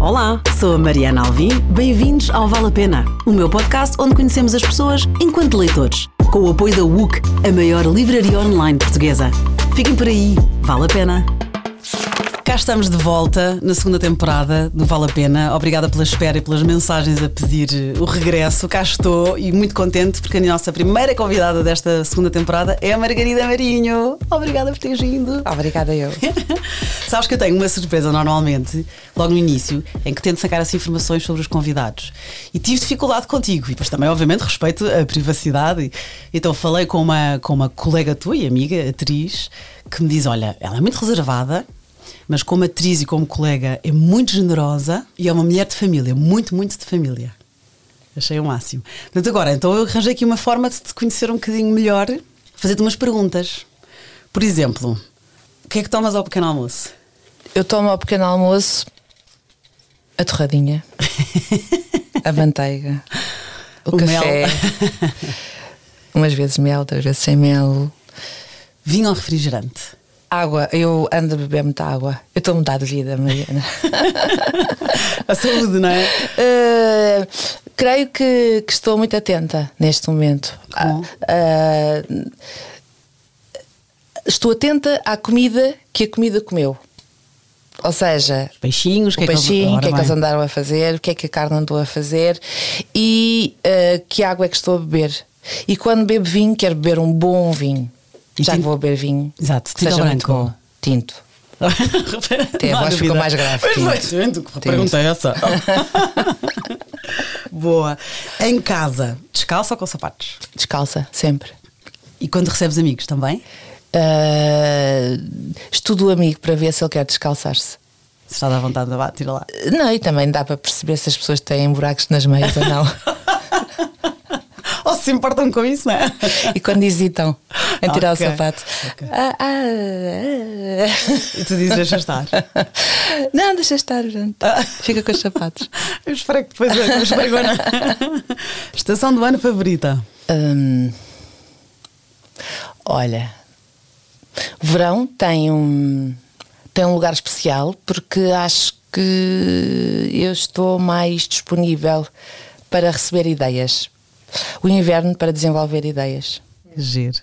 Olá, sou a Mariana Alvim. Bem-vindos ao Vale a Pena, o meu podcast onde conhecemos as pessoas enquanto leitores. Com o apoio da WUC, a maior livraria online portuguesa. Fiquem por aí, vale a pena. Cá estamos de volta na segunda temporada do Vale a Pena. Obrigada pela espera e pelas mensagens a pedir o regresso. Cá estou e muito contente porque a nossa primeira convidada desta segunda temporada é a Margarida Marinho. Obrigada por teres vindo. Obrigada eu. Sabes que eu tenho uma surpresa normalmente, logo no início, em que tento sacar assim informações sobre os convidados. E tive dificuldade contigo. E depois também, obviamente, respeito a privacidade. Então falei com uma, com uma colega tua e amiga, atriz, que me diz: olha, ela é muito reservada mas como atriz e como colega é muito generosa e é uma mulher de família, muito, muito de família. Achei o máximo. Portanto, agora, então eu arranjei aqui uma forma de te conhecer um bocadinho melhor, fazer-te umas perguntas. Por exemplo, o que é que tomas ao pequeno almoço? Eu tomo ao pequeno almoço a torradinha, a manteiga, o, O café, mel. umas vezes mel, outras vezes sem mel. Vinho ou refrigerante? Água, eu ando a beber muita água. Eu estou a mudar de vida, Mariana. A saúde, não é? Eh, creio que, que estou muito atenta neste momento. ah, estou atenta à comida que a comida comeu. Ou seja, Peixinhos, o peixinho, o que é que eles andaram a fazer, o que é que a carne andou a fazer e ah, que água é que estou a beber. E quando bebo vinho, quero beber um bom vinho. E Já tinto- que vou beber vinho, Exato, tinto seja branco? bom. Tinto. Até a voz ficou mais grave, Pois tinto. que pergunta é essa? Boa. Em casa, descalça ou com sapatos? Descalça, sempre. E quando recebes amigos também? Ah, estudo o amigo para ver se ele quer descalçar-se. Se estás à vontade, tira lá. Não, e também dá para perceber se as pessoas têm buracos nas meias ou não. Ou se importam com isso, não é? e quando hesitam em tirar Ok, o sapato. ok. Ah, ah, ah. E tu dizes, deixa estar. Não, deixa estar, gente. Fica com os sapatos. Eu espero que depois eu esfregona. Estação do ano favorita? Hum, olha, verão tem um, tem um lugar especial porque acho que eu estou mais disponível para receber ideias. O inverno para desenvolver ideias. Giro.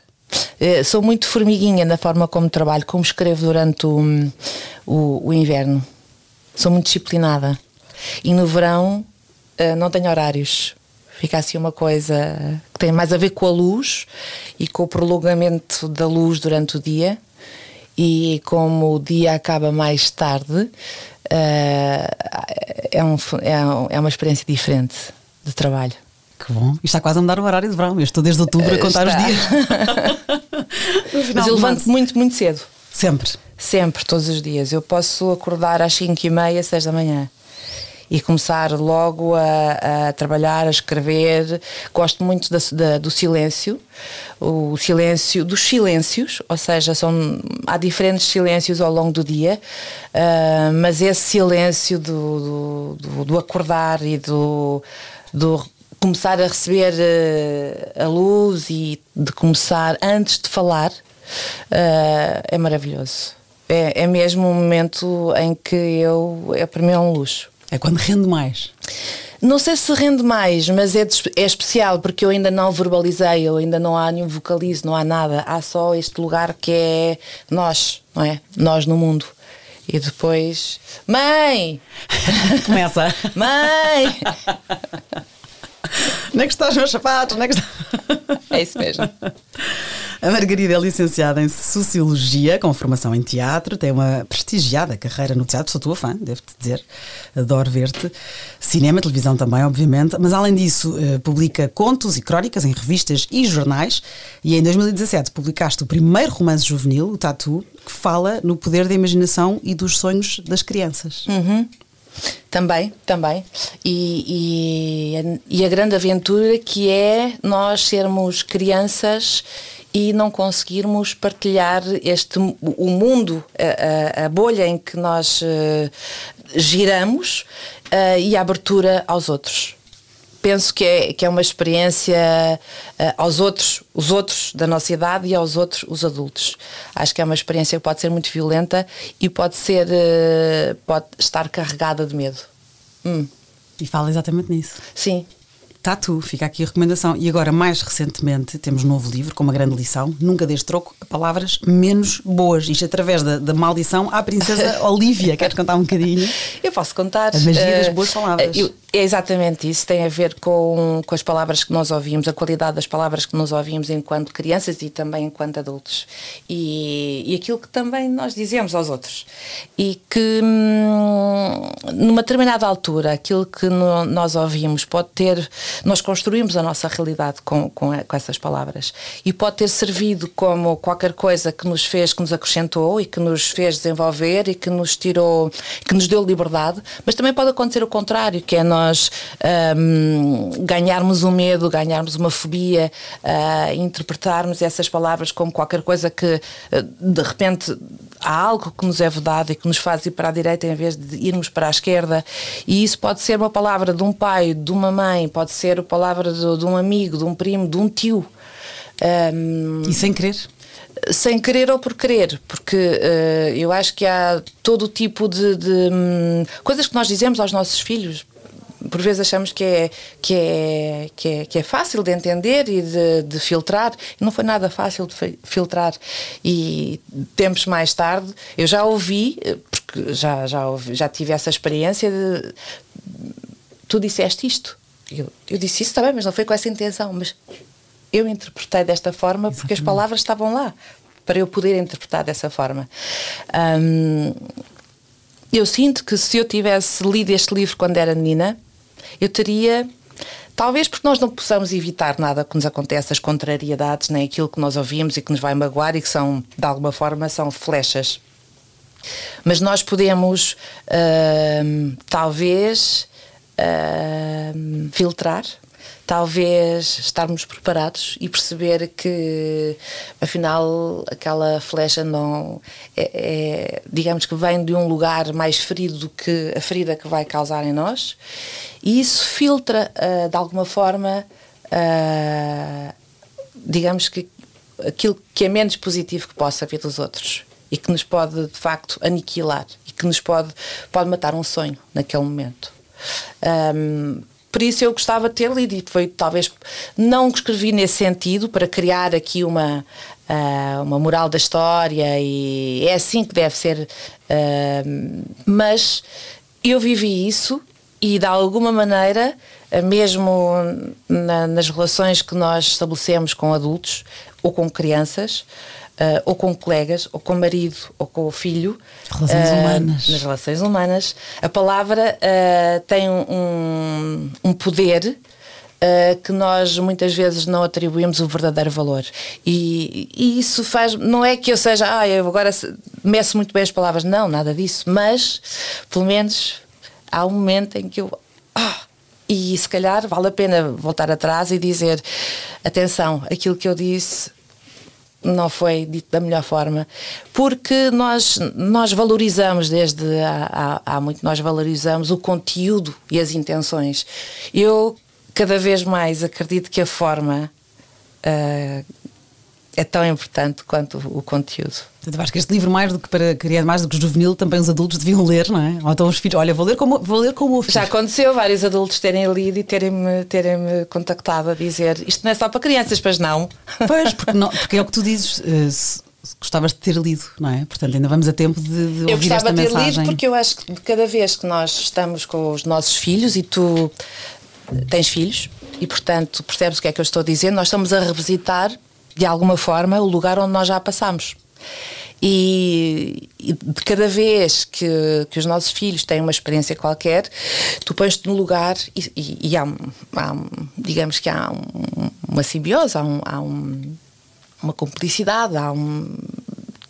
Eh, Sou muito formiguinha na forma como trabalho, como escrevo durante o, o, o inverno. Sou muito disciplinada. E no verão eh, não tenho horários. Fica assim uma coisa que tem mais a ver com a luz e com o prolongamento da luz durante o dia. E como o dia acaba mais tarde, eh, é, é, um- é uma experiência diferente de trabalho. Que bom. Isto está quase a mudar o horário de verão. Eu estou desde outubro a contar Está. os dias. Mas eu levanto muito, muito cedo. Sempre. Sempre, todos os dias. Eu posso acordar às 5 e meia, 6 da manhã e começar logo a, a trabalhar, a escrever. Gosto muito da- da- do silêncio, o silêncio dos silêncios, ou seja, são, há diferentes silêncios ao longo do dia, ah, mas esse silêncio do, do, do- do acordar e do, do começar a receber eh, a luz e de começar antes de falar ah, é maravilhoso. É, é mesmo um momento em que eu, é para mim é um luxo. É quando rende mais. Não sei se rende mais, mas é, é especial porque eu ainda não verbalizei, eu ainda não há nenhum vocalizo, não há nada. Há só este lugar que é nós, não é? Nós no mundo. E depois, mãe! Começa. Mãe! Onde é que estão os meus sapatos? Onde é que está... É isso mesmo. A Margarida é licenciada em Sociologia, com formação em teatro, tem uma prestigiada carreira no teatro, sou tua fã, devo-te dizer, adoro ver-te. Cinema, televisão também, obviamente, mas além disso, eh, publica contos e crónicas em revistas e jornais, e em 2017 publicaste o primeiro romance juvenil, o Tatu, que fala no poder da imaginação e dos sonhos das crianças. Uhum. Também, também. E, e, a- e a grande aventura que é nós sermos crianças e não conseguirmos partilhar este o mundo, a, a- bolha em que nós eh, giramos eh, e a abertura aos outros. Penso que é, que é uma experiência eh, aos outros, os outros da nossa idade e aos outros, os adultos. Acho que é uma experiência que pode ser muito violenta e pode ser, eh, pode estar carregada de medo. Hum. E fala exatamente nisso. Sim, Tatu, fica aqui a recomendação. E agora, mais recentemente, temos um novo livro com uma grande lição. Nunca deste troco a palavras menos boas. Isto através da, da maldição à princesa Olivia. Queres contar um bocadinho? eu posso contar. A magia das Eh, boas palavras. eu- é exatamente isso. Tem a ver com, com as palavras que nós ouvimos, a qualidade das palavras que nós ouvimos enquanto crianças e também enquanto adultos. E, e aquilo que também nós dizemos aos outros. E que, hum, numa determinada altura, aquilo que no- nós ouvimos pode ter. Nós construímos a nossa realidade com, com, com essas palavras. E pode ter servido como qualquer coisa que nos fez, que nos acrescentou e que nos fez desenvolver e que nos tirou, que nos deu liberdade, mas também pode acontecer o contrário, que é nós hum, ganharmos um medo, ganharmos uma fobia, ah, interpretarmos essas palavras como qualquer coisa que ah, de repente há algo que nos é vedado e que nos faz ir para a direita em vez de irmos para a esquerda. E isso pode ser uma palavra de um pai, de uma mãe, pode ser a palavra de, de um amigo, de um primo, de um tio. Hum, E sem querer? sem querer ou por querer, porque eh, eu acho que há todo o tipo de, de, hum, coisas que nós dizemos aos nossos filhos. Por vezes achamos que é, que é, que é, que é fácil de entender e de, de filtrar. Não foi nada fácil de fi- filtrar. E tempos mais tarde, eu já ouvi, eh, porque já, já, ouvi- já tive essa experiência de. Tu disseste isto. Eu, eu disse isso também, mas não foi com essa intenção. Mas eu interpretei desta forma porque as palavras estavam lá para eu poder interpretar dessa forma. Hum, eu sinto que se eu tivesse lido este livro quando era menina, eu teria. Talvez porque nós não possamos evitar nada que nos acontece, as contrariedades, nem aquilo que nós ouvimos e que nos vai magoar e que são, de alguma forma, são flechas. Mas nós podemos, hum, talvez, hum, filtrar, talvez estarmos preparados e perceber que, afinal, aquela flecha não é, é, digamos que vem de um lugar mais ferido do que a ferida que vai causar em nós, e isso filtra, ah, de alguma forma, ah, digamos que aquilo que é menos positivo que possa vir dos outros e que nos pode de facto aniquilar e que nos pode, pode matar um sonho naquele momento. Ahm, por isso eu gostava de ter lido e foi talvez não escrevi nesse sentido para criar aqui uma ah, uma moral da história e é assim que deve ser ahm, mas eu vivi isso e de alguma maneira eh, mesmo na- nas relações que nós estabelecemos com adultos ou com crianças eh, ou com colegas ou com o marido ou com o filho Relações eh, humanas. nas relações humanas. A palavra eh, tem um, um poder que nós muitas vezes não atribuímos o verdadeiro valor. E, e isso faz não é que eu seja ah eu agora meço muito bem as palavras. Não nada disso. Mas pelo menos há um momento em que eu ah, e se calhar vale a pena voltar atrás e dizer atenção aquilo que eu disse não foi dito da melhor forma, porque nós, nós valorizamos desde há, há, há muito, nós valorizamos o conteúdo e as intenções. Eu cada vez mais acredito que a forma ah, é tão importante quanto o conteúdo. Portanto, eu acho que este livro, mais do que para criar mais do que juvenil, também os adultos deviam ler, não é? Ou então os filhos, olha, vou ler como, vou ler como o filho. Já aconteceu vários adultos terem lido e terem-me terem contactado a dizer isto não é só para crianças, pois não. Pois, porque, não- porque é o que tu dizes, eh, se- gostavas de ter lido, não é? Portanto, ainda vamos a tempo de, de Eu ouvir gostava esta de ter mensagem. lido porque eu acho que cada vez que nós estamos com os nossos filhos e tu tens filhos e portanto percebes o que é que eu estou a dizer, nós estamos a revisitar de alguma forma o lugar onde nós já passamos. E, e de cada vez que, que os nossos filhos têm uma experiência qualquer, tu pões-te no lugar e, e- e há, há digamos que há um- uma simbiose, há, há um- uma cumplicidade, há um.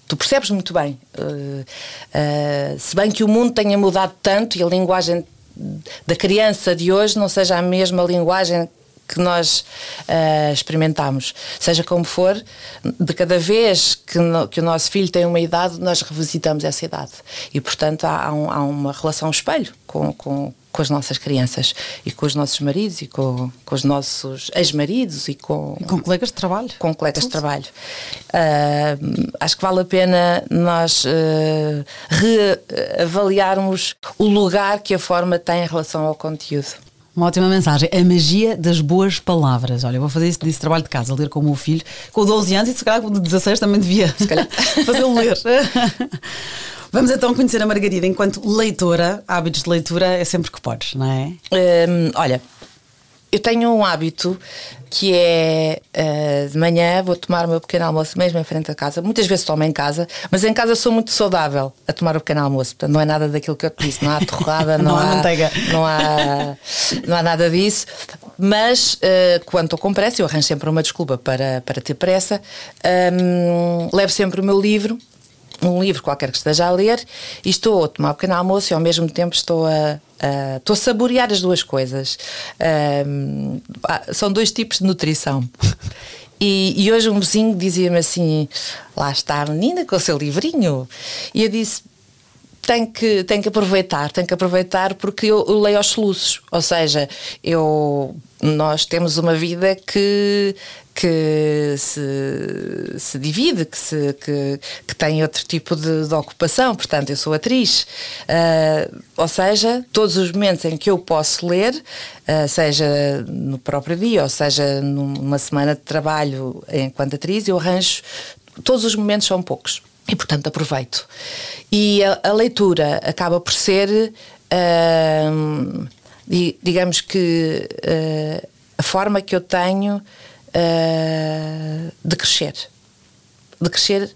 Tu percebes muito bem. Uh, uh, se bem que o mundo tenha mudado tanto e a linguagem da criança de hoje não seja a mesma linguagem que nós uh, experimentamos. Seja como for, de cada vez que, no- que o nosso filho tem uma idade, nós revisitamos essa idade. E, portanto, há, há um- há uma relação espelho com, com, com as nossas crianças e com os nossos maridos e com, com os nossos ex-maridos e com, e com colegas de trabalho. Com colegas Tudo. de trabalho. Uh, acho que vale a pena nós uh, reavaliarmos o lugar que a forma tem em relação ao conteúdo. Uma ótima mensagem. A magia das boas palavras. Olha, eu vou fazer esse, esse trabalho de casa, ler com o meu filho, com 12 anos e se calhar com 16 também devia fazê-lo ler. Vamos então conhecer a Margarida enquanto leitora. Hábitos de leitura é sempre que podes, não é? Um, olha, eu tenho um hábito que é uh, de manhã vou tomar o meu pequeno almoço mesmo em frente à casa. Muitas vezes tomo em casa, mas em casa sou muito saudável a tomar o pequeno almoço. Portanto, não é nada daquilo que eu te disse. Não há torrada, não, não, há, manteiga. Não há, não há nada disso. Mas uh, quando estou com pressa, eu arranjo sempre uma desculpa para, para ter pressa. Um, levo sempre o meu livro um livro qualquer que esteja a ler e estou a tomar um pequeno almoço e ao mesmo tempo estou a, a estou a saborear as duas coisas. Um, são dois tipos de nutrição. E, e hoje um vizinho dizia-me assim: lá está a menina com o seu livrinho. E eu disse: tem que, tem que aproveitar, tem que aproveitar porque eu, eu leio aos soluços. Ou seja, eu, nós temos uma vida que que se, se divide, que, se, que, que tem outro tipo de, de ocupação. Portanto, eu sou atriz. Uh, ou seja, todos os momentos em que eu posso ler, uh, seja no próprio dia, ou seja numa semana de trabalho enquanto atriz, eu arranjo. Todos os momentos são poucos. E, portanto, aproveito. E a, a leitura acaba por ser, uh, digamos que, a forma que eu tenho uh, de crescer. De crescer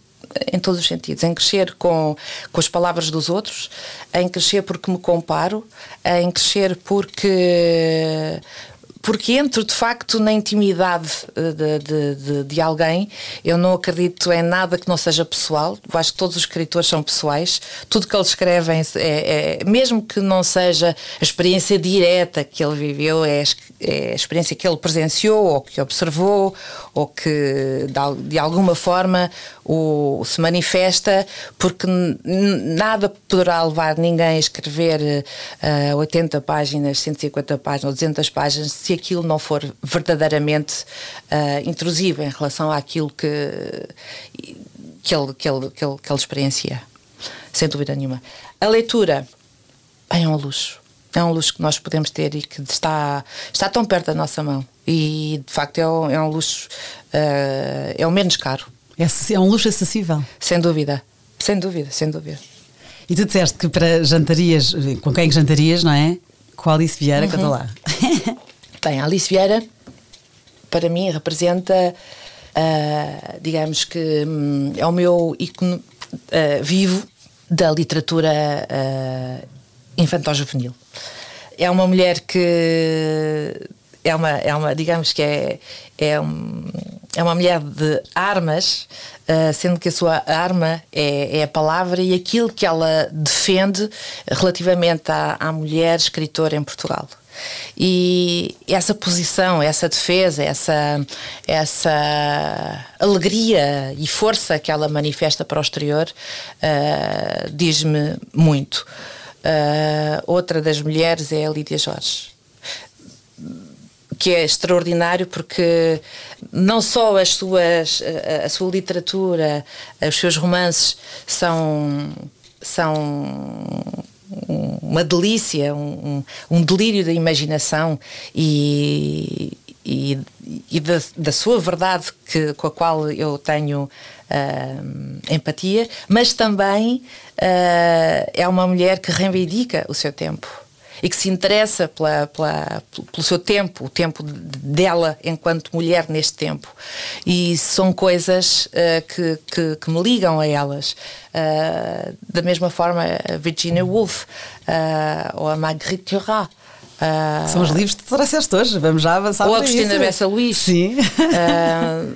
em todos os sentidos, em crescer com, com as palavras dos outros, em crescer porque me comparo, em crescer porque porque entro de facto na intimidade eh, de, de, de, de, alguém. Eu não acredito em nada que não seja pessoal. Eu acho que todos os escritores são pessoais. Tudo que eles escrevem, é, é, mesmo que não seja a experiência direta que ele viveu, é, é a experiência que ele presenciou, ou que observou, ou que de, alguma forma o, se manifesta, porque nada poderá levar ninguém a escrever uh, eh, 80 páginas, 150 páginas ou 200 páginas se aquilo não for verdadeiramente uh, intrusivo em relação àquilo que, que, ele, que, ele, que, ele, que ele experiencia. Sem dúvida nenhuma. A leitura é um luxo. É um luxo que nós podemos ter e que está, está tão perto da nossa mão. E de facto é um, é um luxo, uh, é o menos caro. É, é um luxo acessível. Sem dúvida, sem dúvida, sem dúvida. E tu disseste que para jantarias, com quem jantarias, não é? Com a Alice Vieira, uhum. canta lá. Bem, a Alice Vieira, para mim, representa, uh, digamos que um, é o meu ícone uh, vivo da literatura uh, infantil-juvenil. É uma mulher que é uma, é uma digamos que é, é, um, é uma mulher de armas, uh, sendo que a sua arma é, é, a palavra e aquilo que ela defende relativamente à, à mulher escritora em Portugal. E essa posição, essa defesa, essa, essa alegria e força que ela manifesta para o exterior uh, diz-me muito. Uh, outra das mulheres é a Lídia Jorge que é extraordinário porque não só as suas a, a sua literatura, os seus romances são são uma delícia, um, um delírio da imaginação e, e, e da, da, sua verdade que, com a qual eu tenho uh, empatia, mas também uh, é uma mulher que reivindica o seu tempo e que se interessa pela, pela, pelo seu tempo, o tempo dela enquanto mulher neste tempo. E são coisas uh, que, que, que, me ligam a elas. Uh, da mesma forma, a Virginia Woolf uh, ou a Marguerite Duras. São os livros que trouxeste hoje, vamos já avançar Ou a Cristina Bessa Luís. Sim.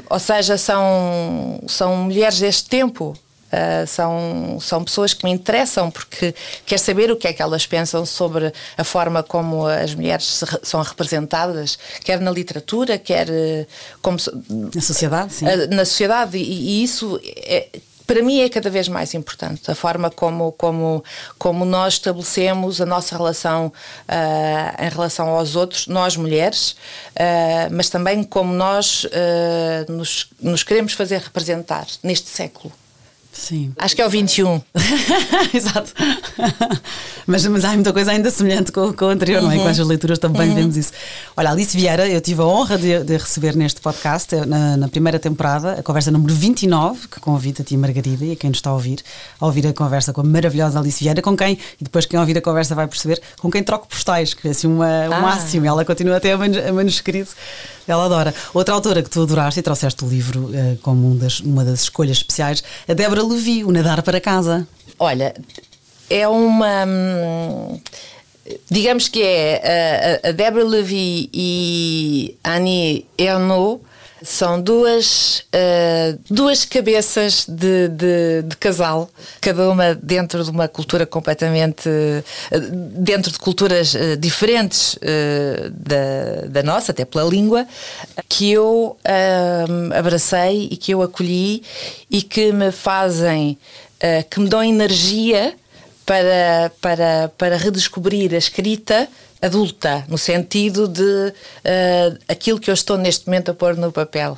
Ou seja, são, são mulheres deste tempo Uh, são, são pessoas que me interessam porque quer saber o que é que elas pensam sobre a forma como as mulheres são representadas, quer na literatura, quer uh, como na sociedade, sim. Uh, na sociedade e, e, isso é, para mim é cada vez mais importante a forma como, como, como nós estabelecemos a nossa relação uh, em relação aos outros, nós mulheres, uh, mas também como nós uh, nos, nos queremos fazer representar neste século. Sim. Acho que é o 21. Exato. mas, mas há muita coisa ainda semelhante com, com o anterior, uhum. não é? Com as leituras também uhum. vemos isso. Olha, Alice Vieira, eu tive a honra de, de receber neste podcast, eh, na, na, primeira temporada, a conversa número 29, que convido a ti, Margarida, e a quem nos está a ouvir, a ouvir a conversa com a maravilhosa Alice Vieira, com quem, e depois quem ouvir a conversa vai perceber, com quem troco postais, que é assim uma, ah. um máximo. Ela continua até a, a manuscrito ela adora. Outra autora que tu adoraste e trouxeste o livro uh, como um das, uma das escolhas especiais, a Débora Levi, O Nadar para Casa. Olha, é uma. Hum, digamos que é a, a Débora Levi e Annie Ernaux são duas, uh, duas cabeças de, de, de, casal, cada uma dentro de uma cultura completamente. Uh, dentro de culturas uh, diferentes da, da nossa, até pela língua, que eu abracei e que eu acolhi e que me fazem. que me dão energia para, para, para redescobrir a escrita adulta, no sentido de uh, aquilo que eu estou neste momento a pôr no papel.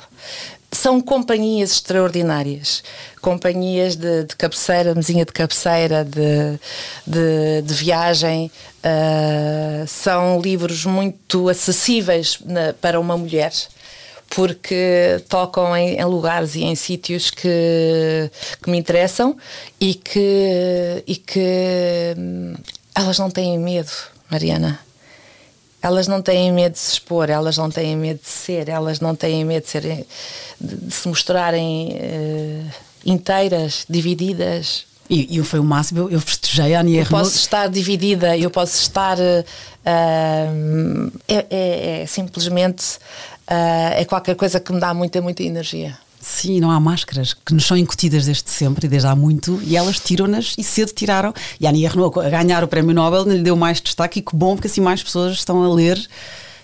São companhias extraordinárias, companhias de, de cabeceira, mesinha de cabeceira, de, de, de viagem. Uh, são livros muito acessíveis na, para uma mulher porque tocam em, em, lugares e em sítios que, que me interessam e que, e que hum, elas não têm medo, Mariana elas não têm medo de se expor, elas não têm medo de ser, elas não têm medo de, serem, de, de se mostrarem uh, inteiras, divididas. E, e foi o máximo, eu festejei a Ania Eu posso estar dividida, eu posso estar. Uh, é, é, é, simplesmente. Uh, é qualquer coisa que me dá muita, muita energia. Sim, não há máscaras que nos são incutidas desde sempre e desde há muito e elas tiram-nas e cedo tiraram. E a Ania Renault, a ganhar o prémio Nobel, lhe deu mais destaque e que bom, porque assim mais pessoas estão a ler.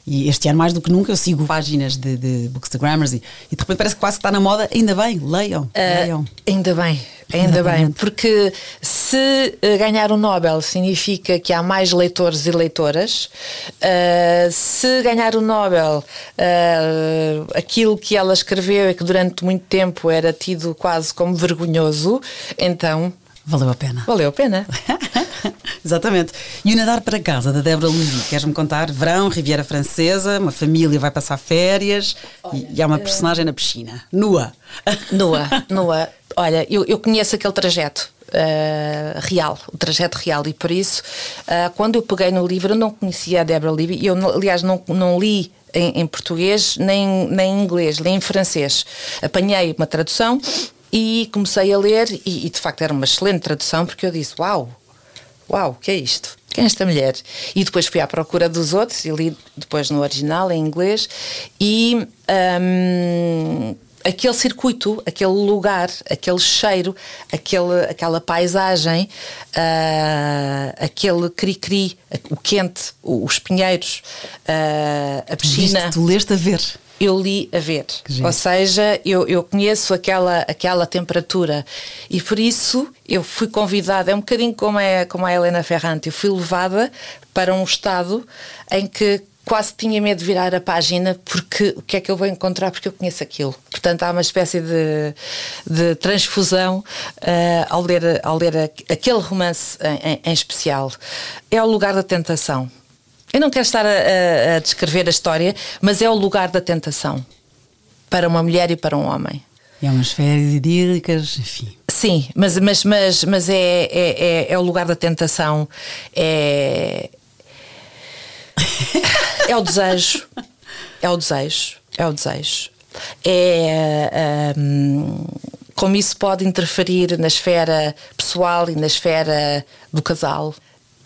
E este ano, mais do que nunca, eu sigo páginas de, de Bookstagrammers e, e de repente parece que quase que está na moda. Ainda bem, leiam. Uh, leiam. Ainda bem. Ainda bem, porque se eh, ganhar o Nobel significa que há mais leitores e leitoras, uh, se ganhar o Nobel, uh, aquilo que ela escreveu e que durante muito tempo era tido quase como vergonhoso, então. Valeu a pena. Valeu a pena. Exatamente. E o Nadar para Casa, da Débora Levi, queres-me contar? Verão, Riviera Francesa, uma família vai passar férias Olha, e há uma personagem na piscina, nua. Nua, nua. Olha, eu, eu conheço aquele trajeto. Uh, real, o trajeto real, e por isso, uh, quando eu peguei no livro, eu não conhecia a Débora Levy, eu, aliás, não, não li em, em, português, nem, nem em inglês, nem em francês. Apanhei uma tradução e comecei a ler, e, e de facto era uma excelente tradução, porque eu disse: Uau, uau, o que é isto? Quem é esta mulher? E depois fui à procura dos outros e li depois no original, em inglês, e. Um, aquele circuito, aquele lugar, aquele cheiro, aquele, aquela paisagem, uh, aquele cri-cri, o quente, os pinheiros, uh, a piscina. Viste, tu leste a ver eu li a ver. Ou seja, eu, eu conheço aquela, aquela temperatura e por isso eu fui convidada, é um bocadinho como, é, como a Helena Ferrante, eu fui levada para um estado em que quase tinha medo de virar a página porque o que é que eu vou encontrar porque eu conheço aquilo. Portanto, há uma espécie de, de transfusão uh, ao, ler, ao ler aquele romance em, em, especial. É o lugar da tentação. Eu não quero estar a, a, descrever a história, mas é o lugar da tentação para uma mulher e para um homem. É umas férias idílicas, enfim. Sim, mas, mas, mas, mas é, é, é, é o lugar da tentação. É, é o desejo. É o desejo. É o desejo. É. Um, como isso pode interferir na esfera pessoal e na esfera do casal.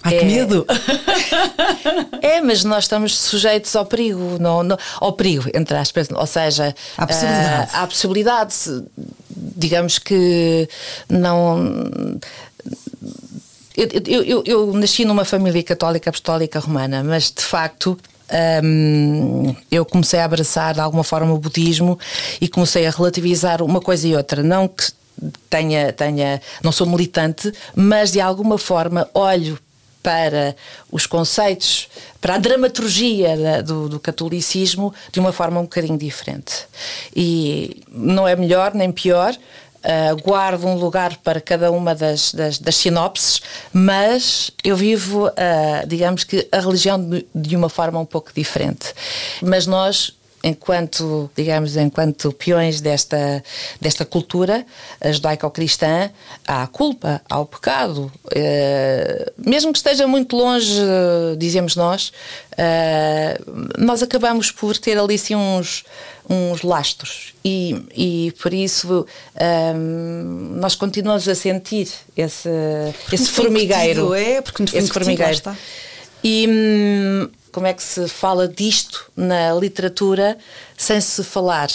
Ai, é, que medo! é, mas nós estamos sujeitos ao perigo, não, não, ao perigo, entre aspas, ou seja, há possibilidade. Uh, há possibilidade, digamos que não. Eu, eu, eu, eu, nasci numa família católica apostólica romana, mas de facto um, eu comecei a abraçar de alguma forma o budismo e comecei a relativizar uma coisa e outra. Não que tenha, tenha, não sou militante, mas de alguma forma olho para os conceitos, para a dramaturgia da, do, do, catolicismo de uma forma um bocadinho diferente. E não é melhor nem pior, uh, guardo um lugar para cada uma das, das, das sinopses, mas eu vivo, uh, digamos que, a religião de, de uma forma um pouco diferente. Mas nós enquanto, digamos, enquanto peões desta, desta cultura judaico-cristã, há a culpa, há o pecado. Uh, mesmo que esteja muito longe, dizemos nós, uh, nós acabamos por ter ali sim uns, uns lastros e, e por isso um, ehm, nós continuamos a sentir esse, esse formigueiro. É, porque nos esse formigueiro. E hum, como é que se fala disto na literatura sem se falar,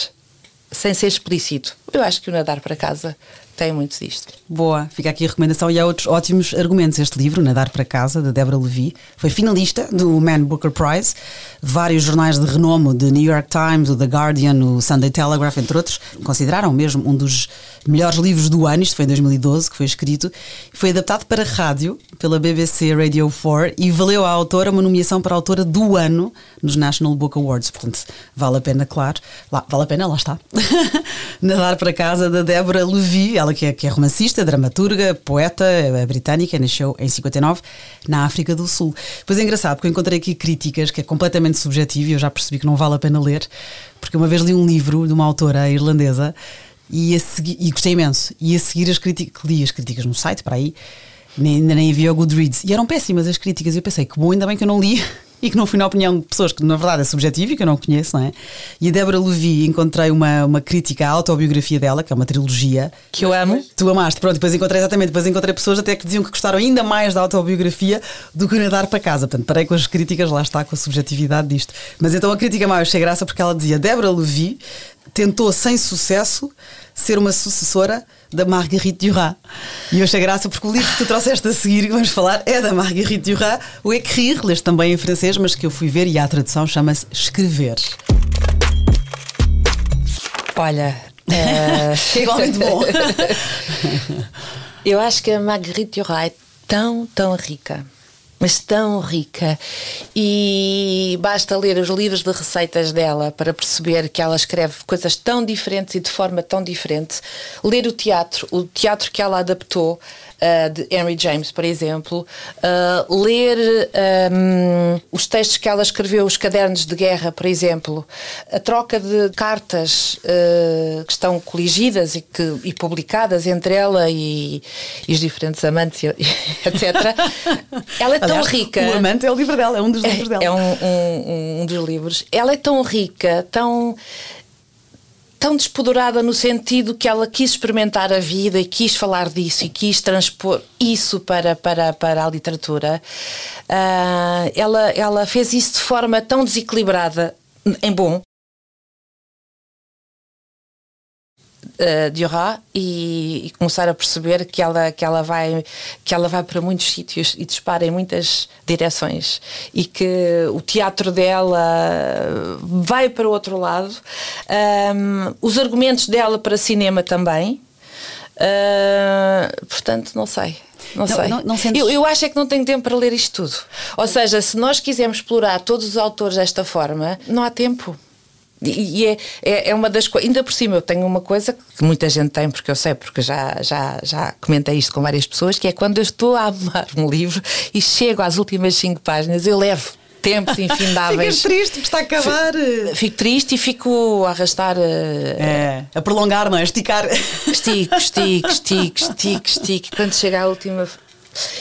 sem ser explícito? Eu acho que o Nadar para Casa tem muito disto. Boa, fica aqui a recomendação e há outros ótimos argumentos. Este livro, Nadar para Casa, de Deborah Levy, foi finalista do Man Booker Prize. Vários jornais de renome, The New York Times, o The Guardian, o Sunday Telegraph, entre outros, consideraram mesmo um dos melhores livros do ano. Isto foi em 2012 que foi escrito. Foi adaptado para rádio pela BBC Radio 4 e valeu à autora uma nomeação para autora do ano nos National Book Awards. Portanto, vale a pena, claro. Lá, vale a pena, lá está. Nadar para casa da Débora Levy, ela que é, que é romancista, dramaturga, poeta é britânica, nasceu em 59 na África do Sul. Pois é engraçado, porque eu encontrei aqui críticas que é completamente subjetivo e eu já percebi que não vale a pena ler, porque uma vez li um livro de uma autora irlandesa e, a e gostei imenso. E a seguir as críticas, li as críticas no site, para aí, nem, nem havia o Goodreads. E eram péssimas as críticas. E eu pensei, que bom, ainda bem que eu não li e que não fui na opinião de pessoas que na verdade é subjetiva e que eu não conheço, não é? E a Débora Levi encontrei uma, uma crítica à autobiografia dela, que é uma trilogia. Que eu amo. Tu amaste, pronto, depois encontrei exatamente, depois encontrei pessoas até que diziam que gostaram ainda mais da autobiografia do que nadar para casa. Portanto, parei com as críticas, lá está, com a subjetividade disto. Mas então a crítica mais achei graça porque ela dizia: Débora Levi tentou sem sucesso ser uma sucessora da Marguerite Duras. E eu achei graça porque o livro que tu trouxeste a seguir, que vamos falar, é da Marguerite Duras, o Écrire, leste também em francês, mas que eu fui ver e a tradução chama-se Escrever. Olha, é igualmente bom. eu acho que a Marguerite Duras é tão, tão rica mas tão rica. E basta ler os livros de receitas dela para perceber que ela escreve coisas tão diferentes e de forma tão diferente. Ler o teatro, o teatro que ela adaptou uh, de Henry James, por exemplo, uh, ler um, os textos que ela escreveu, os cadernos de guerra, por exemplo, a troca de cartas uh, que estão coligidas e, que, e publicadas entre ela e, e os diferentes amantes, etc. ela é tão Aliás, rica. O amante é o livro dela, é um dos livros dela. É um, um, um dos livros. Ela é tão rica, tão tão despodurada no sentido que ela quis experimentar a vida e quis falar disso e quis transpor isso para, para, para a literatura, uh, ela, ela fez isso de forma tão desequilibrada, em bom, uh, de Aurora e, e, começar a perceber que ela, que, ela vai, que ela vai para muitos sítios e dispara em muitas direções e que o teatro dela vai para o outro lado, um, os argumentos dela para cinema também. Uh, portanto, não sei. Não, não sei. Não, não sentes... eu, eu acho é que não tenho tempo para ler isto tudo. Ou seja, se nós quisermos explorar todos os autores desta forma, não há tempo. E é, é, é, uma das coisas. Ainda por cima, eu tenho uma coisa que muita gente tem, porque eu sei, porque já, já, já comentei isto com várias pessoas, que é quando eu estou a amar um livro e chego às últimas cinco páginas, eu levo tempos infindáveis. Ficas triste porque está a acabar. Fico triste e fico a arrastar. Eh, é, a prolongar, não é? A esticar. Estico, estico, estico, estico, estico. Quando chega à última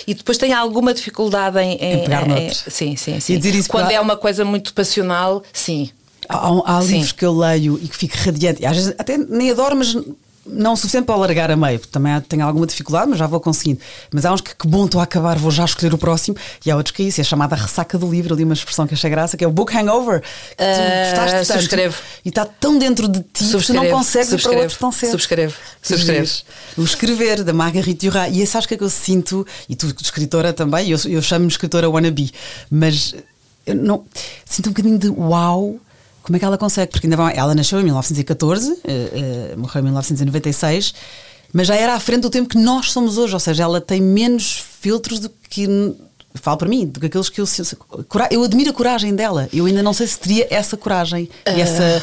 e depois tem alguma dificuldade em, em, em pegar em, sim, sim, sim. Quando para... é uma coisa muito passional, sim. Há, há livros que eu leio e que fico radiante, às vezes até nem adoro, mas não o suficiente para largar a meio, porque também tenho alguma dificuldade, mas já vou conseguindo. Mas há uns que, que bom, estou a acabar, vou já escolher o próximo, e há outros que é isso, é chamada ressaca do livro, ali uma expressão que achei graça, que é o book hangover. Que tu uh, tanto, subscrevo. E está tão dentro de ti que tu não consegues ir para outro tão cedo. Subscrevo. Subscrevo. O escrever, da Marguerite Duras, e esse acho que é que eu sinto, e tu, escritora também, eu, eu chamo-me escritora wannabe, mas eu não, sinto um bocadinho de uau como é que ela consegue? Porque ainda vai, ela nasceu em 1914, uh, uh, morreu em 1996, mas já era à frente do tempo que nós somos hoje, ou seja, ela tem menos filtros do que falo para mim, do que aqueles que eu eu admiro a coragem dela. Eu ainda não sei se teria essa coragem uh... e essa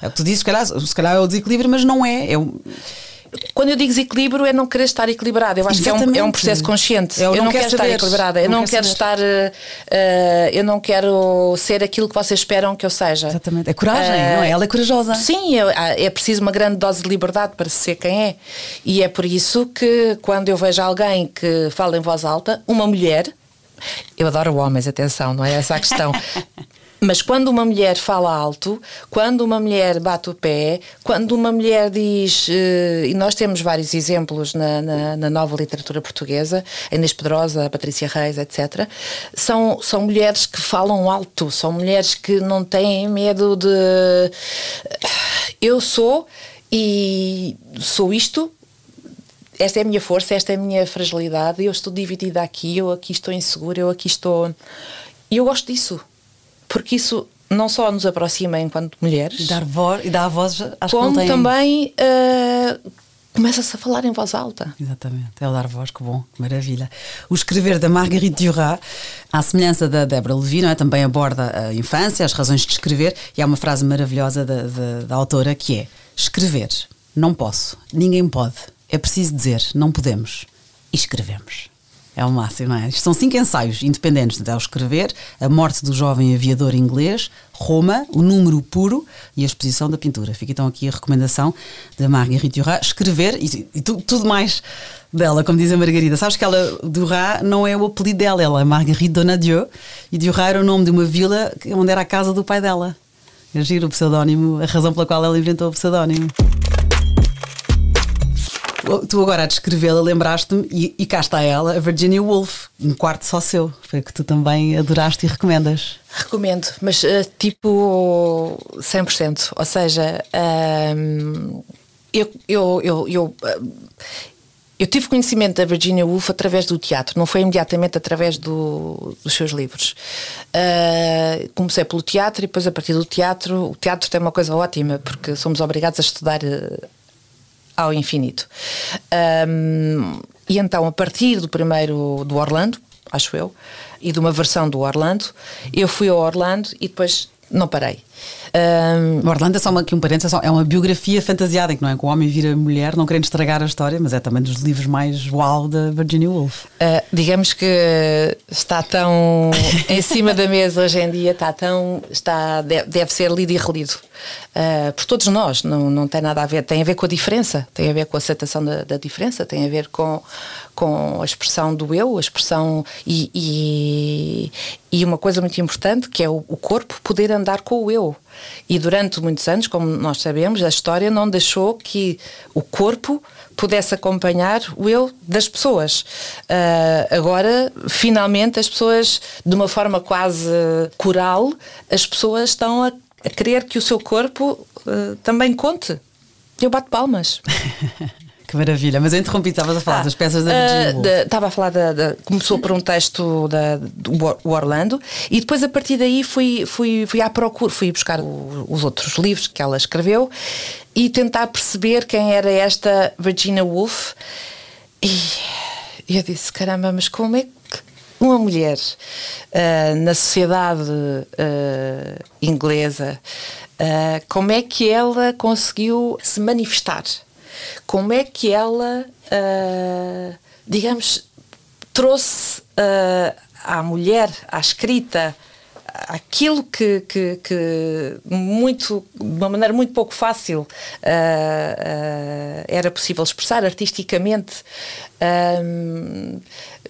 é o que tu dizes, se calhar, se calhar é o desequilíbrio, mas não é. é um, quando eu digo desequilíbrio é não querer estar equilibrado. Eu acho Exatamente. que é um, é um processo consciente. eu, eu não, quero estar equilibrada. Eu não, não quero estar. Uh, eu não quero ser aquilo que vocês esperam que eu seja. Exatamente. É coragem, uh, não é? Ela é corajosa. Sim, é, é preciso uma grande dose de liberdade para ser quem é. E é por isso que quando eu vejo alguém que fala em voz alta, uma mulher. Eu adoro homens, atenção, não é essa a questão. Mas quando uma mulher fala alto, quando uma mulher bate o pé, quando uma mulher diz, eh, e nós temos vários exemplos na, na, na nova literatura portuguesa, a Inês Pedrosa, a Patrícia Reis, etc., são, são mulheres que falam alto, são mulheres que não têm medo de. Eu sou e sou isto, esta é a minha força, esta é a minha fragilidade, eu estou dividida aqui, eu aqui estou insegura, eu aqui estou. E eu gosto disso porque isso não só nos aproxima enquanto mulheres. Dar voz, e a voz às como que também uh, começa-se a falar em voz alta. Exatamente, é o dar voz, que bom, que maravilha. O escrever da Marguerite Duras, à semelhança da Débora Levi, não é? também aborda a infância, as razões de escrever, e há uma frase maravilhosa da, da, da autora que é: Escrever, não posso, ninguém pode, é preciso dizer, não podemos, e escrevemos. É o máximo, não é? Isto são cinco ensaios independentes de escrever, a morte do jovem aviador inglês, Roma, o número puro e a exposição da pintura. Fica então aqui a recomendação da Marguerite Duras, escrever e, e tu, tudo mais dela, como diz a Margarida. Sabes que ela, Duras, não é o apelido dela, ela é Marguerite Donadieu e Duras era o nome de uma vila onde era a casa do pai dela. É giro o pseudónimo, a razão pela qual ela inventou o pseudónimo tu agora a descrevê-la lembraste-me, e, e cá está ela, a Virginia Woolf, um quarto só seu. Foi que tu também adoraste e recomendas. Recomendo, mas uh, tipo 100%. Ou seja, uh, eu, eu, eu, eu uh, eu tive conhecimento da Virginia Woolf através do teatro, não foi imediatamente através do, dos seus livros. Uh, comecei pelo teatro e depois, a partir do teatro, o teatro tem uma coisa ótima, porque somos obrigados a estudar ao infinito. Um, e então, a partir do primeiro do Orlando, acho eu, e de uma versão do Orlando, eu fui ao Orlando e depois não parei. Um, Orlando é só uma, aqui um parênteses, é, é uma biografia fantasiada em que não é que o homem vira mulher, não querendo estragar a história, mas é também dos livros mais uau da Virginia Woolf. Uh, digamos que está tão em cima da mesa hoje em dia, está tão, está, deve ser lido e relido uh, por todos nós, não, não tem nada a ver, tem a ver com a diferença, tem a ver com a aceitação da, da diferença, tem a ver com, com a expressão do eu, a expressão e, e, e uma coisa muito importante que é o, o corpo poder andar com o eu. E durante muitos anos, como nós sabemos, a história não deixou que o corpo pudesse acompanhar o eu das pessoas. Uh, agora, finalmente, as pessoas, de uma forma quase coral, as pessoas estão a, a querer que o seu corpo uh, também conte. Eu bato palmas. Que maravilha, mas eu interrompi, estavas a falar ah, das peças da Virginia uh, Estava a falar da, da, Começou por um texto da, do Orlando e depois a partir daí fui, fui, fui à procura, fui buscar o, os outros livros que ela escreveu e tentar perceber quem era esta Virginia Woolf. E eu disse: caramba, mas como é que uma mulher uh, na sociedade uh, inglesa, uh, como é que ela conseguiu se manifestar? Como é que ela, uh, digamos, trouxe uh, à mulher, à escrita, aquilo que, que, que, muito, de uma maneira muito pouco fácil uh, uh, era possível expressar artisticamente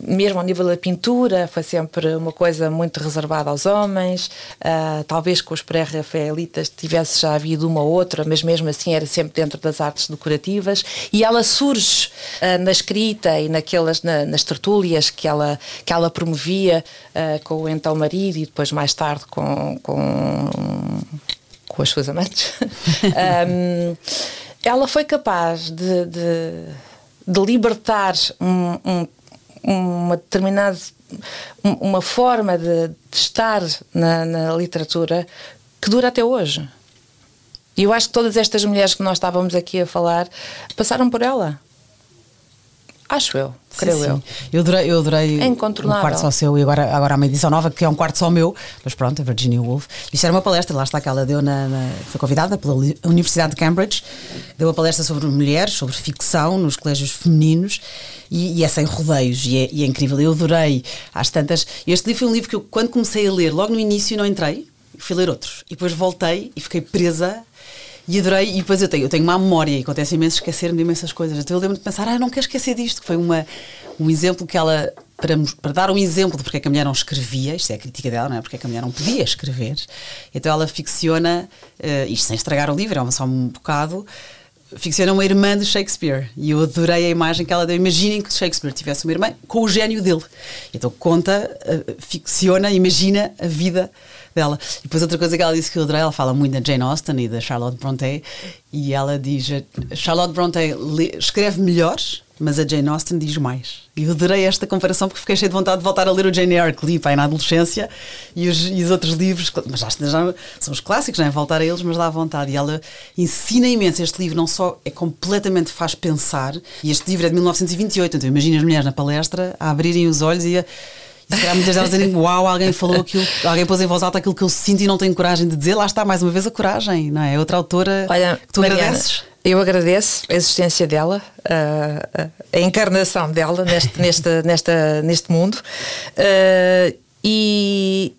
mesmo ao nível da pintura, foi sempre uma coisa muito reservada aos homens. Uh, talvez com os pré-rafaelitas tivesse já havido uma ou outra, mas mesmo assim era sempre dentro das artes decorativas. E ela surge uh, na escrita e naquelas, na, nas tertúlias que ela, que ela promovia uh, com o então marido e depois mais tarde com, com, com as suas amantes. um, ela foi capaz de, de de libertar um, um, uma determinada uma forma de, de estar na, na, literatura que dura até hoje. E eu acho que todas estas mulheres que nós estávamos aqui a falar passaram por ela. Acho eu, creio sim, eu. Sim. Eu adorei, eu adorei é um quarto só seu e agora, agora há uma edição nova que é um quarto só meu, mas pronto, a Virginia Woolf. Isto era uma palestra, lá está que ela deu na, na, foi convidada pela Universidade de Cambridge, deu uma palestra sobre mulheres, sobre ficção nos colégios femininos e, e é sem rodeios e é, e é incrível. Eu adorei às tantas. Este livro foi um livro que eu, quando comecei a ler, logo no início não entrei, fui ler outros. E depois voltei e fiquei presa e adorei, e depois eu tenho, eu tenho uma memória e acontece imenso esquecer-me de imensas coisas. Então eu lembro de pensar, ah, não quero esquecer disto, que foi uma, um exemplo que ela, para, para dar um exemplo de porque é que a mulher não escrevia, isto é a crítica dela, não é? Porque é que a mulher não podia escrever. Então ela ficciona, uh, isto sem estragar o livro, é só um bocado, ficciona uma irmã de Shakespeare. E eu adorei a imagem que ela deu. Imaginem que Shakespeare tivesse uma irmã com o gênio dele. Então conta, uh, ficciona, imagina a vida dela. E depois outra coisa que ela disse que eu adorei, ela fala muito da Jane Austen e da Charlotte Bronte, e ela diz, Charlotte Bronte escreve melhor, mas a Jane Austen diz mais. E eu adorei esta comparação porque fiquei cheio de vontade de voltar a ler o Jane Eyre que li pai, na adolescência e os, e os outros livros, mas já, já, são os clássicos, não é? Voltar a eles, mas dá vontade. E ela ensina imenso. Este livro não só é completamente faz pensar, e este livro é de 1928, então imagina as mulheres na palestra a abrirem os olhos e a e se calhar muitas delas dizem, uau, alguém falou aquilo, alguém pôs em voz alta aquilo que eu sinto e não tenho coragem de dizer. Lá está, mais uma vez, a coragem, não é? Outra autora Olha, que tu Mariana, agradeces. Eu agradeço a existência dela, a, a encarnação dela neste, neste, nesta, neste mundo. Uh, e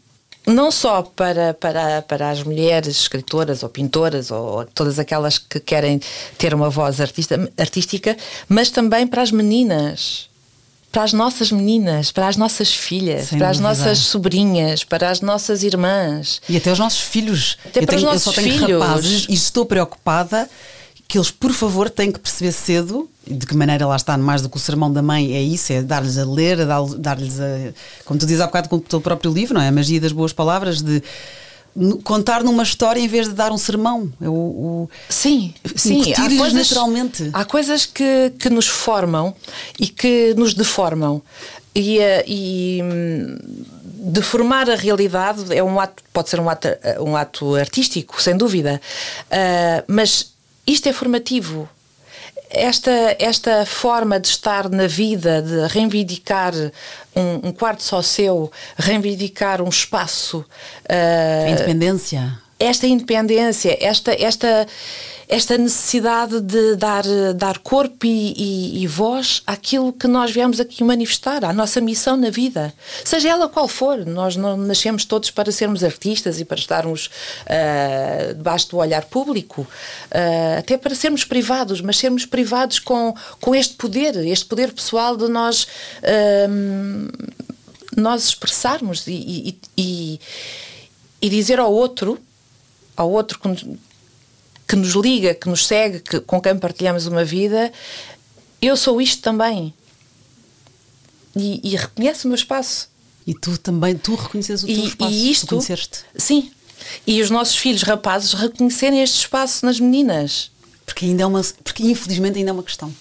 não só para, para, para as mulheres escritoras ou pintoras ou todas aquelas que querem ter uma voz artista, artística, mas também para as meninas para as nossas meninas, para as nossas filhas, Sem para as nossas sobrinhas, para as nossas irmãs. E até os nossos filhos. Até eu para tenho, os nossos eu só tenho filhos. rapazes e estou preocupada que eles, por favor, têm que perceber cedo de que maneira lá está, mais do que o sermão da mãe, é isso, é dar-lhes a ler, dar-lhes a. Como tu dizes há bocado com o teu próprio livro, não é? A magia das boas palavras, de contar numa história em vez de dar um sermão. É sim, sim. Há coisas, naturalmente. Há coisas que, que nos formam e que nos deformam. E, eh, e hum, deformar a realidade é um ato, pode ser um ato, um ato artístico, sem dúvida. Uh, mas isto é formativo esta, esta forma de estar na vida, de reivindicar um, um quarto só seu, reivindicar um espaço. Uh, a independência. Esta independência, esta, esta, esta necessidade de dar, dar corpo e, e, e, voz àquilo que nós viemos aqui manifestar, à nossa missão na vida, seja ela qual for. Nós não nascemos todos para sermos artistas e para estarmos uh, debaixo do olhar público, uh, até para sermos privados, mas sermos privados com, com este poder, este poder pessoal de nós. Uh, nós expressarmos e, e, e dizer ao outro, ao outro que nos liga, que nos segue, que, com quem partilhamos uma vida, eu sou isto também. E, e reconhece o meu espaço. E tu também, tu reconheces o teu e, espaço. E isto, sim. E os nossos filhos rapazes reconhecerem este espaço nas meninas. Porque ainda é uma, porque infelizmente ainda é uma questão.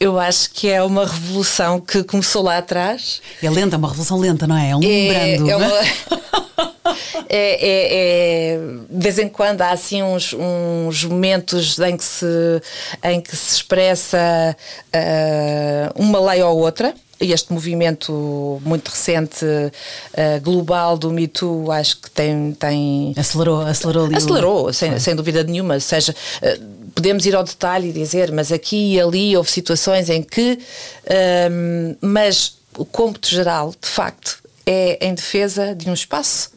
Eu acho que é uma revolução que começou lá atrás. É lenta, é uma revolução lenta, não é? É um. É, é uma... é, é, é, de vez em quando há assim uns, uns momentos em que se, em que se expressa uh, uma lei ou outra. Este movimento muito recente uh, global do Me Too acho que tem, tem acelerou acelerou ali acelerou o... sem, sem dúvida nenhuma. Seja uh, podemos ir ao detalhe e dizer mas aqui e ali houve situações em que uh, mas o cômputo geral de facto é em defesa de um espaço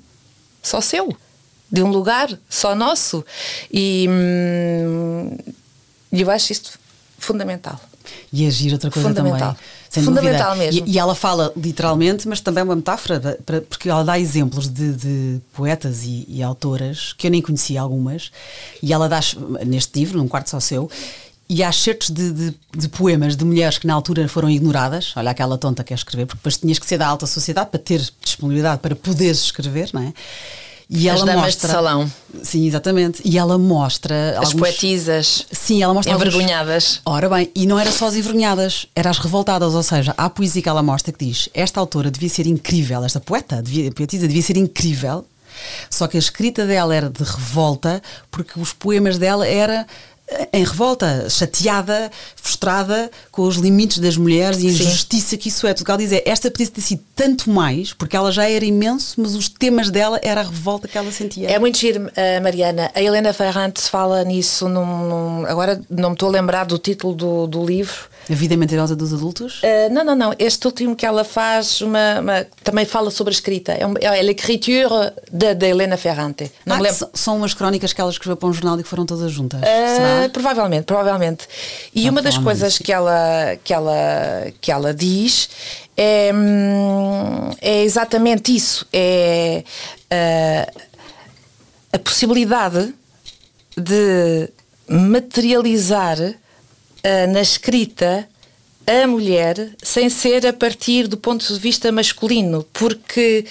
só seu, de um lugar só nosso. E hum, eu acho isto fundamental. E agir outra coisa fundamental. também. Sem fundamental dúvida. mesmo. E, e, ela fala literalmente, mas também é uma metáfora, para, porque ela dá exemplos de, de poetas e, e, autoras, que eu nem conhecia algumas, e ela dá, neste livro, num quarto só seu, e há certos de, de, de, poemas de mulheres que na altura foram ignoradas. Olha, aquela tonta que é escrever, porque depois tinhas que ser da alta sociedade para ter disponibilidade para poderes escrever, não é? E As ela mostra, de salão. Sim, exatamente. E ela mostra. As alguns, poetisas. Sim, ela mostra. Envergonhadas. Alguns, ora bem, e não era só as envergonhadas, era as revoltadas. Ou seja, há poesia que ela mostra que diz: esta autora devia ser incrível, esta poeta, devia, poetisa devia ser incrível, só que a escrita dela era de revolta, porque os poemas dela era em revolta, chateada, frustrada com os limites das mulheres e a injustiça que isso é. Tudo que ela diz é esta podia ter sido tanto mais, porque ela já era imenso, mas os temas dela era a revolta que ela sentia. É muito giro, uh, Mariana. A Helena Ferrantes fala nisso num, num, agora não me estou a lembrar do título do, do livro. A vida mentirosa dos adultos? Uh, não, não, não. Este último que ela faz uma, uma também fala sobre a escrita. É, é a escritura da Helena Ferrante. Não ah, lembro... São umas crónicas que ela escreveu para um jornal e que foram todas juntas. Uh, provavelmente, provavelmente. E ah, uma das coisas que ela, que, ela, que ela diz é, hum, é exatamente isso. É uh, a possibilidade de materializar uh, na escrita a mulher sem ser a partir do ponto de vista masculino, porque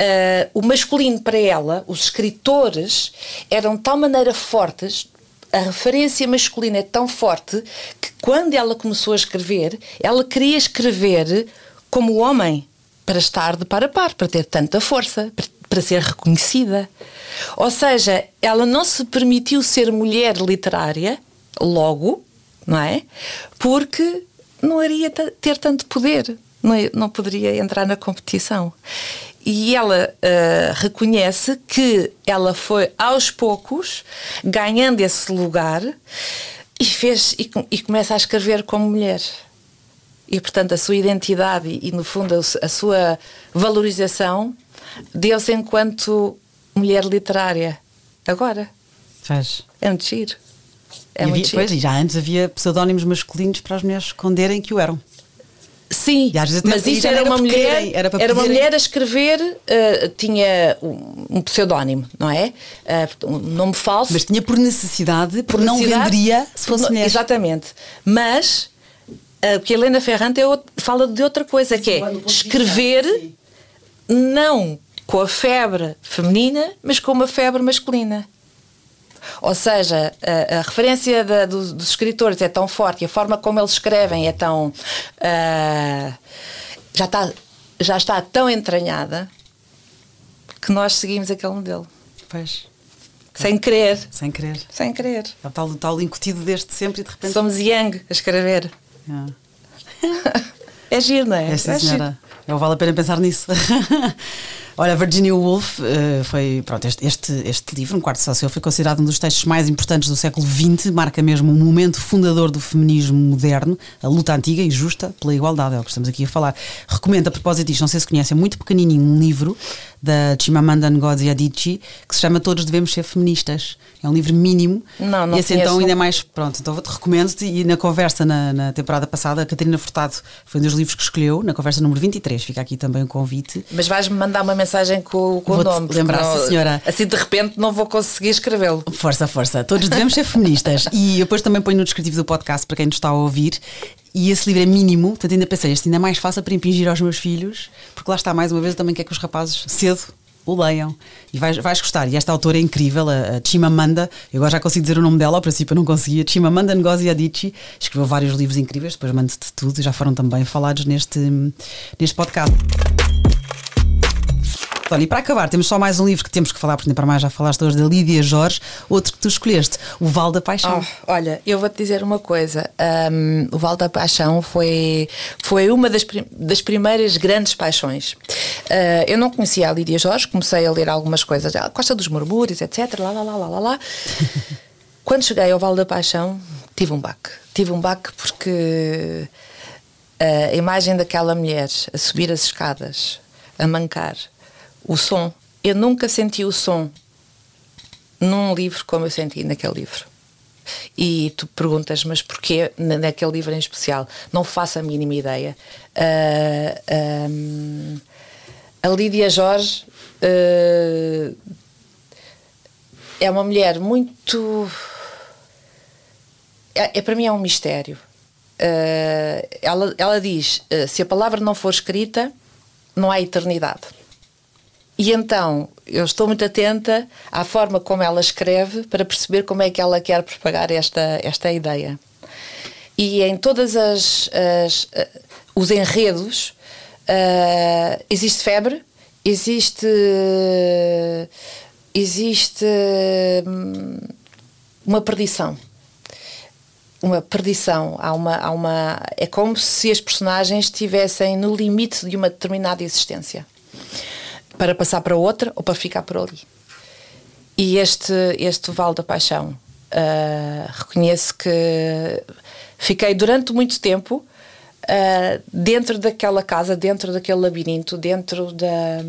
uh, o masculino para ela, os escritores, eram de tal maneira fortes, a referência masculina é tão forte que quando ela começou a escrever, ela queria escrever como homem, para estar de par a par, para ter tanta força, para ser reconhecida. Ou seja, ela não se permitiu ser mulher literária logo, não é? Porque não iria ter tanto poder, não, não poderia entrar na competição. E ela uh, reconhece que ela foi aos poucos ganhando esse lugar e fez e, e começa a escrever como mulher. E portanto a sua identidade e, e no fundo a, a sua valorização deu-se enquanto mulher literária. Agora. Faz. É muito giro. É e, havia, pois, e já antes havia pseudónimos masculinos para as mulheres esconderem que o eram. Sim, mas isso era, era uma mulher, querem, era, era uma mulher a escrever, uh, tinha um, um pseudónimo, não é? Uh, um nome falso. Mas tinha por necessidade, por, por não venderia se fosse mulher. Exatamente. Mas uh, o que a Helena Ferrante é fala de outra coisa, que é escrever não com a febre feminina, mas com uma febre masculina. Ou seja, a, a referência da, dos, dos, escritores é tão forte e a forma como eles escrevem é tão. Uh, já, está, já está tão entranhada que nós seguimos aquele modelo. Pois. Sem querer. Sem querer. Sem querer. É o tal, tal incutido desde sempre e de repente. Somos young a escrever. É, é giro, não é? É, sim, é senhora. Giro. vale a pena pensar nisso. Olha, Virginia Woolf uh, foi, pronto, este, este, este, livro, Um Quarto Social, foi considerado um dos textos mais importantes do século XX, marca mesmo um momento fundador do feminismo moderno, a luta antiga e justa pela igualdade, é o que estamos aqui a falar. Recomendo, a propósito disto, não sei se conhece, é muito pequenininho, um livro da Chimamanda Ngozi Adichie que se chama Todos Devemos Ser Feministas. É um livro mínimo. Não, não E assim, então ainda é mais, pronto, então te recomendo-te e na conversa na, na, temporada passada, a Catarina Furtado foi um dos livros que escolheu, na conversa número 23, fica aqui também o convite. Mas vais-me mandar uma mensagem mensagem com, com o nome. Lembrar, não, senhora. Assim de repente não vou conseguir escrevê-lo. Força, força. Todos devemos ser feministas. E depois também ponho no descritivo do podcast para quem nos está a ouvir. E esse livro é mínimo, portanto ainda pensei, este ainda é mais fácil para impingir aos meus filhos, porque lá está mais uma vez, eu também quero que os rapazes cedo o leiam. E vais, vais gostar. E esta autora é incrível, a, a Chimamanda, eu agora já consigo dizer o nome dela, ao princípio eu não conseguia. Chimamanda Ngozi Adichie escreveu vários livros incríveis, depois mando-te tudo, e já foram também falados neste, neste podcast. Olha, e para acabar, temos só mais um livro que temos que falar, porque para mais já falaste hoje da Lídia Jorge, outro que tu escolheste, O Val da Paixão. Oh, olha, eu vou-te dizer uma coisa: um, O Val da Paixão foi, foi uma das, das primeiras grandes paixões. Uh, eu não conhecia a Lídia Jorge, comecei a ler algumas coisas, a Costa dos Murmúrios, etc. Lá, lá, lá, lá, lá, lá. Quando cheguei ao Val da Paixão, tive um baque. Tive um baque porque a imagem daquela mulher a subir as escadas, a mancar o som. Eu nunca senti o som num livro como eu senti naquele livro. E tu perguntas, mas porquê naquele livro em especial? Não faço a mínima ideia. Uh, ah, um, a Lídia Jorge uh, é uma mulher muito. É, é, para mim é um mistério. Uh, ela, ela diz: se a palavra não for escrita, não há eternidade. E então eu estou muito atenta à forma como ela escreve para perceber como é que ela quer propagar esta, esta ideia. E em todas as, as uh, os enredos uh, existe febre, existe existe hum, uma perdição. uma perdição, há uma, há uma. É como se as personagens estivessem no limite de uma determinada existência para passar para outra ou para ficar por ali. E este, este Vale da Paixão, uh, reconheço que fiquei durante muito tempo uh, dentro daquela casa, dentro daquele labirinto, dentro da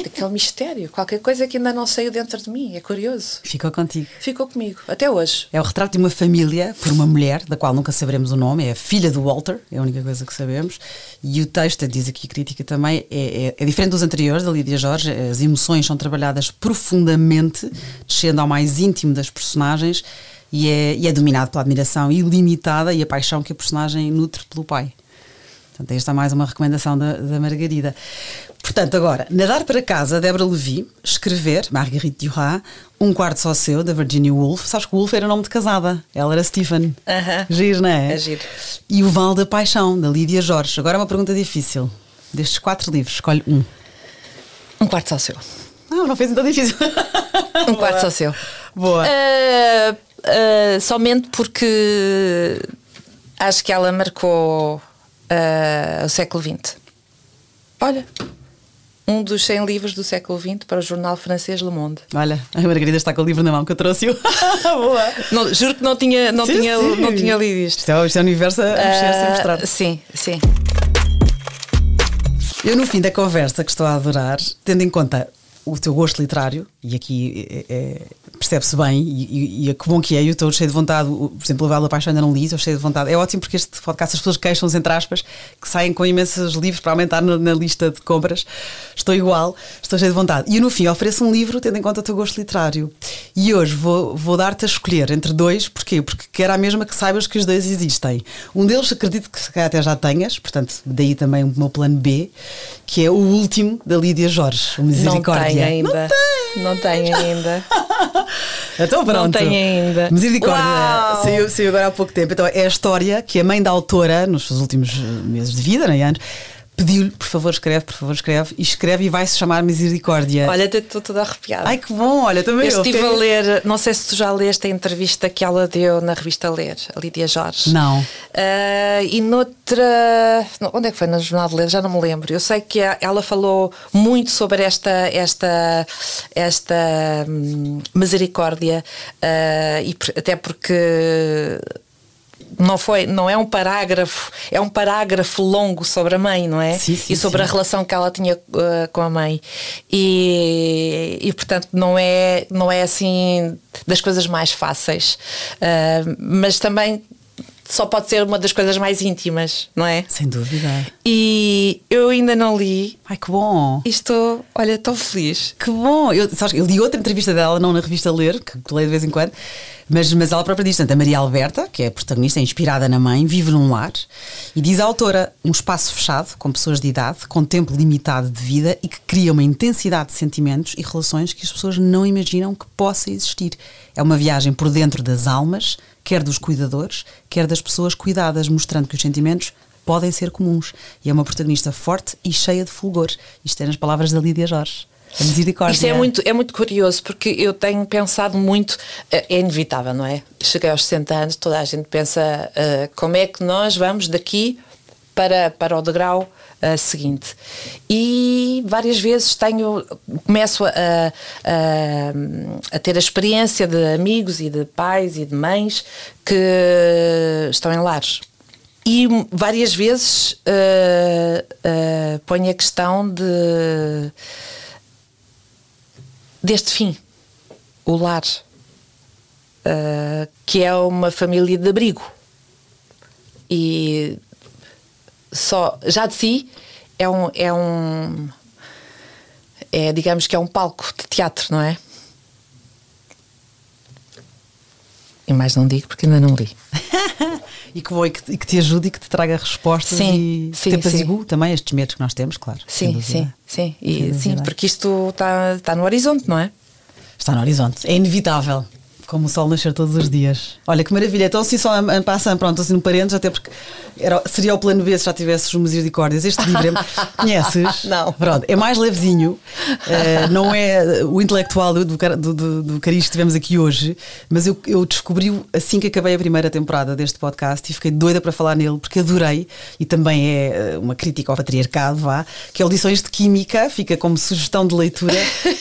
daquele mistério, qualquer coisa que ainda não saiu dentro de mim, é curioso. Ficou contigo. Ficou comigo, até hoje. É o retrato de uma família por uma mulher, da qual nunca saberemos o nome, é a filha do Walter, é a única coisa que sabemos. E o texto, diz aqui a crítica também, é, é, é diferente dos anteriores, da Lídia Jorge, as emoções são trabalhadas profundamente, descendo ao mais íntimo das personagens. E é, e é dominado pela admiração ilimitada e a paixão que a personagem nutre pelo pai. Portanto, esta é mais uma recomendação da, da Margarida. Portanto, agora, Nadar para Casa, Débora Levi, escrever, Marguerite Duras, Um Quarto Só Seu, da Virginia Woolf. Sabes que Woolf era nome de casada, ela era Stephen. Uh -huh. Giro, não é? É giro. E O Val da Paixão, da Lídia Jorge. Agora é uma pergunta difícil. Destes quatro livros, escolhe um. Um Quarto Só Seu. Não, não fez então difícil. um Quarto Só Seu. Boa. Uh, uh, somente porque acho que ela marcou uh, o século XX. Olha, um dos 100 livros do século XX para o jornal francês Le Monde. Olha, a Margarida está com o livro na mão que eu trouxe-o. Boa! Não, juro que não tinha, não sim, tinha, sim. Não tinha lido isto. Isto é, isto é o universo a mexer sem mostrar. Uh, sim, sim. Eu, no fim da conversa, que estou a adorar, tendo em conta o teu gosto literário, e aqui é, é, percebe-se bem, e, e, e que bom que é, eu estou cheio de vontade, por exemplo, o Vela Paixão ainda não li, estou cheio de vontade. É ótimo porque este podcast as pessoas queixam-se, entre aspas, que saem com imensos livros para aumentar na, na, lista de compras. Estou igual, estou cheio de vontade. E no fim ofereço um livro tendo em conta o teu gosto literário. E hoje vou, vou dar-te a escolher entre dois, porquê? Porque quero a mesma que saibas que os dois existem. Um deles acredito que até já tenhas, portanto, daí também o meu plano B, que é o último da Lídia Jorge, o Misericórdia. Não tem ainda. Não tem, não tem ainda. então pronto. Não tem ainda. Misericórdia saiu, saiu agora há pouco tempo. Então é a história que a mãe da autora, nos seus últimos meses de vida, nem anos, pediu-lhe, por favor, escreve, por favor, escreve, e escreve e vai-se chamar Misericórdia. Olha, estou toda arrepiada. Ai, que bom, olha, também eu. eu estive a ler, não sei se tu já leste a entrevista que ela deu na revista Ler, a Lídia Jorge. Não. Uh, e noutra. Onde é que foi? Na Jornal de Ler? Já não me lembro. Eu sei que ela falou muito sobre esta, esta, esta hum, misericórdia, uh, e até porque não foi não é um parágrafo é um parágrafo longo sobre a mãe não é? Sim, sim, e sobre sim. a relação que ela tinha uh, com a mãe. E, e portanto não é não é assim das coisas mais fáceis. Uh, mas também só pode ser uma das coisas mais íntimas, não é? Sem dúvida. E eu ainda não li. Ai, que bom. E estou, olha, estou feliz. Que bom. Eu, sabes, eu li outra entrevista dela, não na revista Ler, que leio de vez em quando, mas, mas ela própria diz, tanto a Maria Alberta, que é a protagonista, é inspirada na mãe, vive num lar, e diz a autora, um espaço fechado, com pessoas de idade, com tempo limitado de vida e que cria uma intensidade de sentimentos e relações que as pessoas não imaginam que possa existir. É uma viagem por dentro das almas, quer dos cuidadores, quer das pessoas cuidadas, mostrando que os sentimentos podem ser comuns. E é uma protagonista forte e cheia de fulgor. Isto é nas palavras da Lídia Jorge. Isto é muito, é muito curioso porque eu tenho pensado muito, é inevitável, não é? Cheguei aos 60 anos, toda a gente pensa uh, como é que nós vamos daqui para, para o degrau uh, seguinte. E várias vezes tenho, começo a, a, a, ter a experiência de amigos e de pais e de mães que estão em lares. E várias vezes uh, uh, ponho a questão de deste fim, o lar, uh, que é uma família de abrigo. E só já de si é um, é um é, digamos que é um palco de teatro, não é? E mais não digo porque ainda não li. e que bom, e que, e que, te ajude e que te traga respostas sim, e sim, te apazigua também estes medos que nós temos, claro. Sim, sim, sim. E, sim, porque isto está, está no horizonte, não é? Está no horizonte. É inevitável. Como o sol nascer todos os dias. Olha que maravilha. Então, assim, só em passando, pronto, assim, no parênteses, até porque era, seria o plano B se já tivesses os misericórdias. Este livro, é, conheces? Não. Pronto, é mais levezinho, uh, não é o intelectual do, do, do, do cariz que tivemos aqui hoje, mas eu, eu descobri assim que acabei a primeira temporada deste podcast e fiquei doida para falar nele, porque adorei, e também é uma crítica ao patriarcado, vá, que é Lições de Química, fica como sugestão de leitura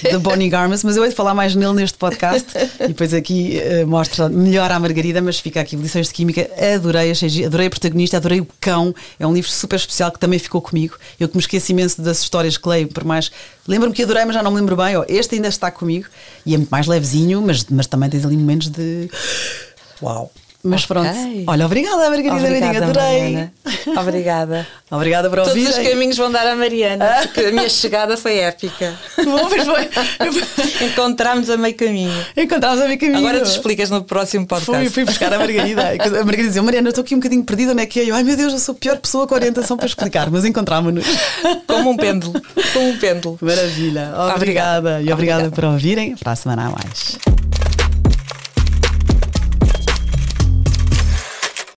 da Bonnie Garmas, mas eu hei de falar mais nele neste podcast e depois aqui uh, mostra melhor à Margarida, mas fica aqui Lições de Química, adorei, adorei a protagonista, adorei o cão, é um livro super especial que também ficou comigo. Eu que me esqueço imenso das histórias que leio, por mais. Lembro-me que adorei, mas já não me lembro bem. Oh, este ainda está comigo e é muito mais levezinho, mas, mas também tens ali momentos de. Uau! Mas okay. pronto. Olha, obrigada, Margarida Obrigada, adorei. Mariana. Obrigada. obrigada por ouvir. Todos os caminhos vão dar a Mariana, porque a minha chegada foi épica. Bom, foi. Encontramos a meio caminho. Encontramos a meio caminho. Agora te explicas no próximo podcast. Fui, fui buscar a Margarida. A Margarida dizia: Mariana, eu estou aqui um bocadinho perdida, onde é que é? Eu, ai meu Deus, eu sou a pior pessoa com orientação para explicar, mas encontrámos-nos. Como um pêndulo. Como um pêndulo. Maravilha. Obrigada. obrigada. E obrigada, obrigada por ouvirem. Para a semana a mais.